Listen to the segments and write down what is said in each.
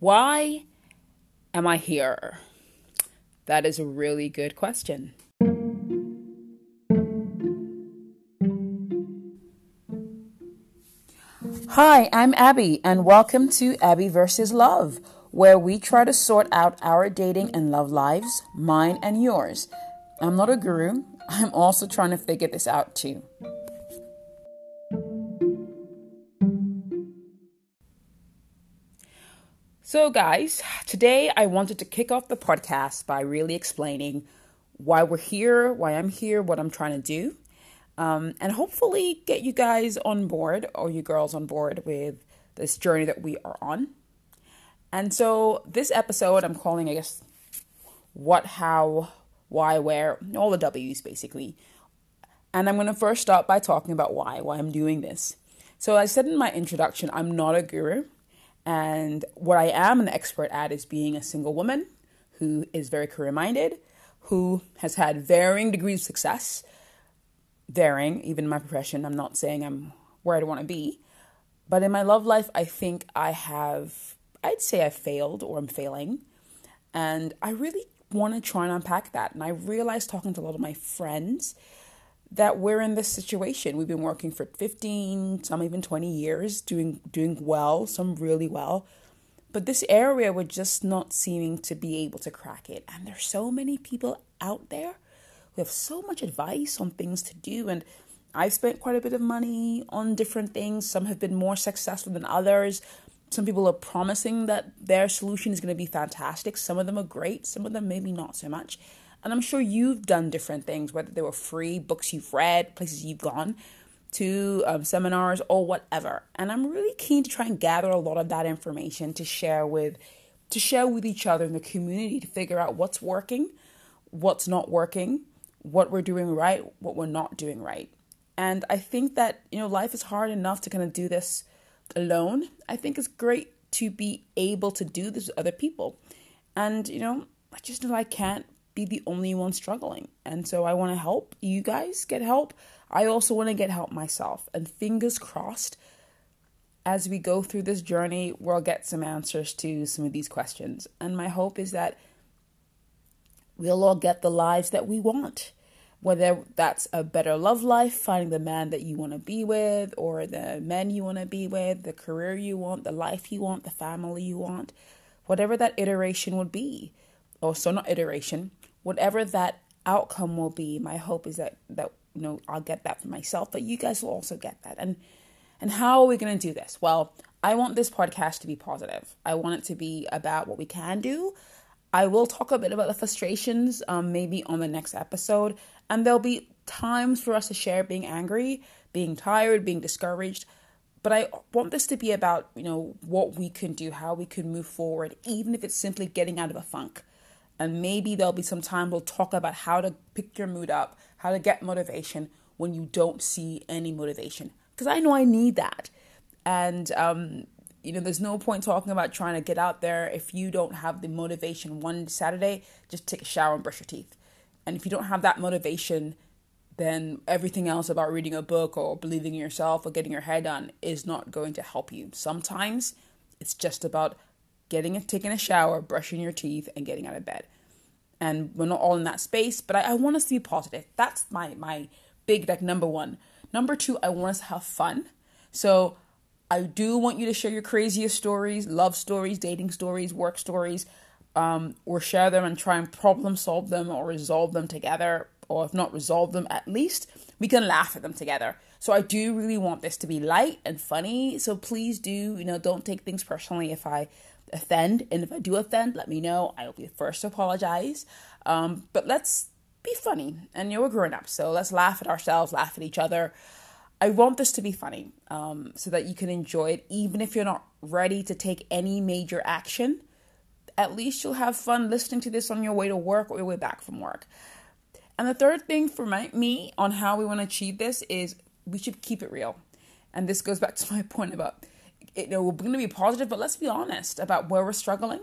Why am I here? That is a really good question. Hi, I'm Abby, and welcome to Abby versus Love, where we try to sort out our dating and love lives, mine and yours. I'm not a guru, I'm also trying to figure this out too. So, guys, today I wanted to kick off the podcast by really explaining why we're here, why I'm here, what I'm trying to do, um, and hopefully get you guys on board or you girls on board with this journey that we are on. And so, this episode I'm calling, I guess, What, How, Why, Where, all the W's basically. And I'm going to first start by talking about why, why I'm doing this. So, I said in my introduction, I'm not a guru. And what I am an expert at is being a single woman who is very career minded, who has had varying degrees of success, varying, even in my profession. I'm not saying I'm where I want to be. But in my love life, I think I have, I'd say I failed or I'm failing. And I really want to try and unpack that. And I realized talking to a lot of my friends that we're in this situation. We've been working for 15, some even 20 years, doing doing well, some really well. But this area we're just not seeming to be able to crack it. And there's so many people out there who have so much advice on things to do and I've spent quite a bit of money on different things. Some have been more successful than others. Some people are promising that their solution is going to be fantastic. Some of them are great, some of them maybe not so much. And I'm sure you've done different things, whether they were free, books you've read, places you've gone to, um, seminars, or whatever. And I'm really keen to try and gather a lot of that information to share with to share with each other in the community to figure out what's working, what's not working, what we're doing right, what we're not doing right. And I think that, you know, life is hard enough to kind of do this alone. I think it's great to be able to do this with other people. And, you know, I just know I can't be the only one struggling. And so I want to help you guys get help. I also want to get help myself. And fingers crossed, as we go through this journey, we'll get some answers to some of these questions. And my hope is that we'll all get the lives that we want. Whether that's a better love life, finding the man that you want to be with, or the men you want to be with, the career you want, the life you want, the family you want, whatever that iteration would be. Or so not iteration, whatever that outcome will be, my hope is that that you know I'll get that for myself, but you guys will also get that. And and how are we going to do this? Well, I want this podcast to be positive. I want it to be about what we can do. I will talk a bit about the frustrations, um, maybe on the next episode, and there'll be times for us to share being angry, being tired, being discouraged. But I want this to be about you know what we can do, how we can move forward, even if it's simply getting out of a funk and maybe there'll be some time we'll talk about how to pick your mood up, how to get motivation when you don't see any motivation. Because I know I need that. And, um, you know, there's no point talking about trying to get out there if you don't have the motivation one Saturday, just take a shower and brush your teeth. And if you don't have that motivation, then everything else about reading a book or believing in yourself or getting your hair done is not going to help you. Sometimes it's just about getting a taking a shower, brushing your teeth, and getting out of bed. And we're not all in that space, but I, I want us to be positive. That's my my big like number one. Number two, I want us to have fun. So I do want you to share your craziest stories, love stories, dating stories, work stories, um, or share them and try and problem solve them or resolve them together. Or if not resolve them, at least we can laugh at them together. So I do really want this to be light and funny. So please do, you know, don't take things personally if I offend. And if I do offend, let me know. I will be the first to apologize. Um, but let's be funny. And you're a grown up, so let's laugh at ourselves, laugh at each other. I want this to be funny um, so that you can enjoy it, even if you're not ready to take any major action. At least you'll have fun listening to this on your way to work or your way back from work. And the third thing for my, me on how we want to achieve this is we should keep it real. And this goes back to my point about you know, we're going to be positive, but let's be honest about where we're struggling.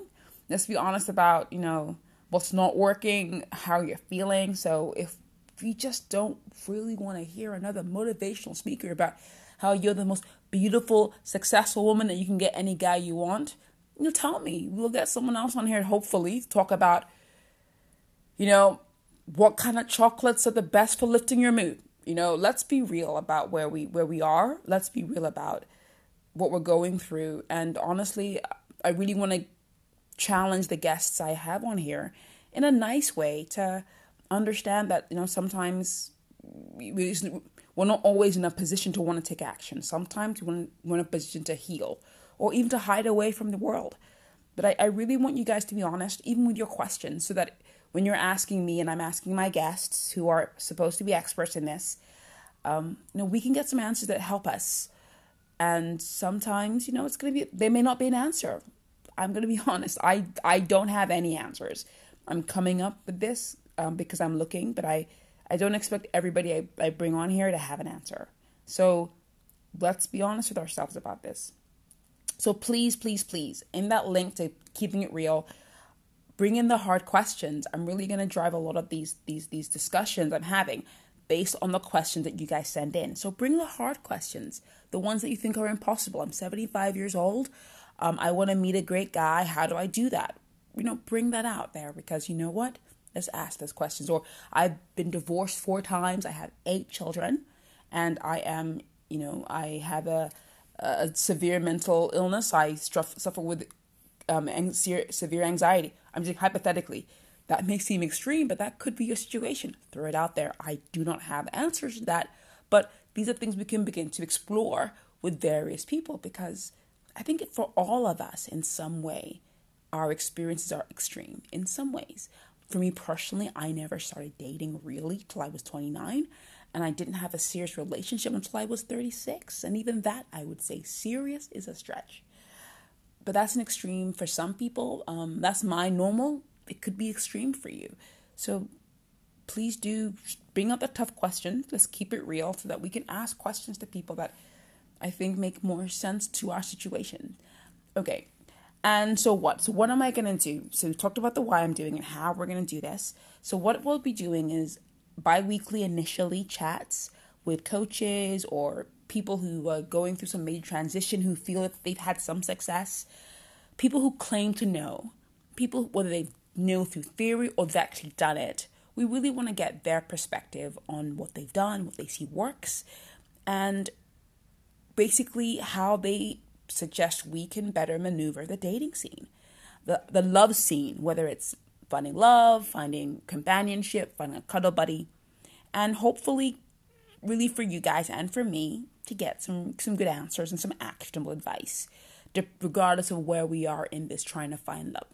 Let's be honest about, you know, what's not working, how you're feeling. So if you just don't really want to hear another motivational speaker about how you're the most beautiful, successful woman that you can get any guy you want, you know, tell me. We'll get someone else on here, hopefully, talk about, you know, what kind of chocolates are the best for lifting your mood. You know, let's be real about where we where we are. Let's be real about what we're going through. And honestly, I really want to challenge the guests I have on here in a nice way to understand that, you know, sometimes we're not always in a position to want to take action. Sometimes we're in a position to heal or even to hide away from the world. But I, I really want you guys to be honest, even with your questions, so that when you're asking me and I'm asking my guests who are supposed to be experts in this, um, you know, we can get some answers that help us. And sometimes, you know, it's going to be, there may not be an answer. I'm going to be honest. I, I don't have any answers. I'm coming up with this um, because I'm looking, but I, I don't expect everybody I, I bring on here to have an answer. So let's be honest with ourselves about this. So please, please, please, in that link to keeping it real, bring in the hard questions. I'm really going to drive a lot of these these these discussions I'm having based on the questions that you guys send in. So bring the hard questions, the ones that you think are impossible. I'm 75 years old. Um, I want to meet a great guy. How do I do that? You know, bring that out there because you know what? Let's ask those questions. Or I've been divorced four times. I have eight children, and I am, you know, I have a a severe mental illness. I suffer with um, severe anxiety. I'm just hypothetically. That may seem extreme, but that could be your situation. Throw it out there. I do not have answers to that, but these are things we can begin to explore with various people because I think for all of us, in some way, our experiences are extreme in some ways. For me personally, I never started dating really till I was 29 and I didn't have a serious relationship until I was 36. And even that, I would say, serious is a stretch. But that's an extreme for some people. Um, that's my normal. It could be extreme for you. So please do bring up the tough questions. Let's keep it real so that we can ask questions to people that I think make more sense to our situation. Okay. And so what? So what am I going to do? So we talked about the why I'm doing and how we're going to do this. So what we'll be doing is bi-weekly initially chats with coaches or people who are going through some major transition who feel that they've had some success people who claim to know people whether they know through theory or they've actually done it we really want to get their perspective on what they've done what they see works and basically how they suggest we can better maneuver the dating scene the the love scene whether it's finding love, finding companionship, finding a cuddle buddy, and hopefully, really for you guys and for me to get some some good answers and some actionable advice, regardless of where we are in this trying to find love.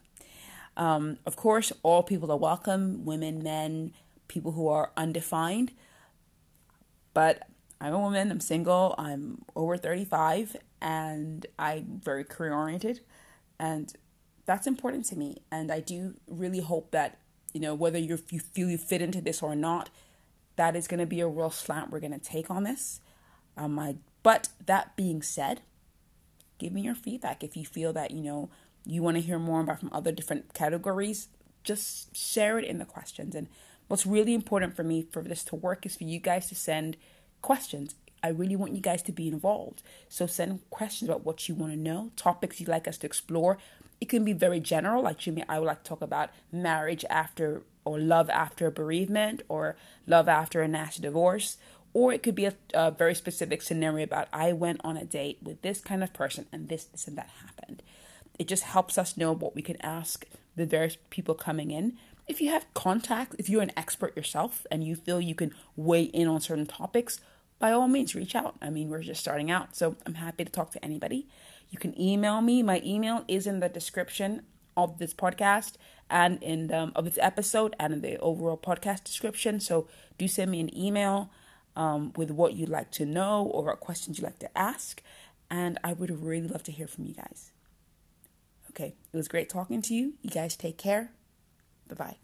Um, of course, all people are welcome women, men, people who are undefined. But I'm a woman, I'm single, I'm over 35, and I'm very career oriented. And that's important to me. And I do really hope that, you know, whether you you feel you fit into this or not, that is going to be a real slant we're going to take on this. Um, I, but that being said, give me your feedback. If you feel that, you know, you want to hear more about from other different categories, just share it in the questions. And what's really important for me for this to work is for you guys to send questions. I really want you guys to be involved. So send questions about what you want to know, topics you'd like us to explore, it can be very general, like Jimmy, I would like to talk about marriage after or love after a bereavement or love after a nasty divorce. Or it could be a, a very specific scenario about I went on a date with this kind of person and this, this, and that happened. It just helps us know what we can ask the various people coming in. If you have contact, if you're an expert yourself and you feel you can weigh in on certain topics, by all means, reach out. I mean, we're just starting out, so I'm happy to talk to anybody. You can email me. My email is in the description of this podcast and in the, of this episode and in the overall podcast description. So do send me an email um, with what you'd like to know or what questions you'd like to ask. And I would really love to hear from you guys. Okay, it was great talking to you. You guys take care. Bye bye.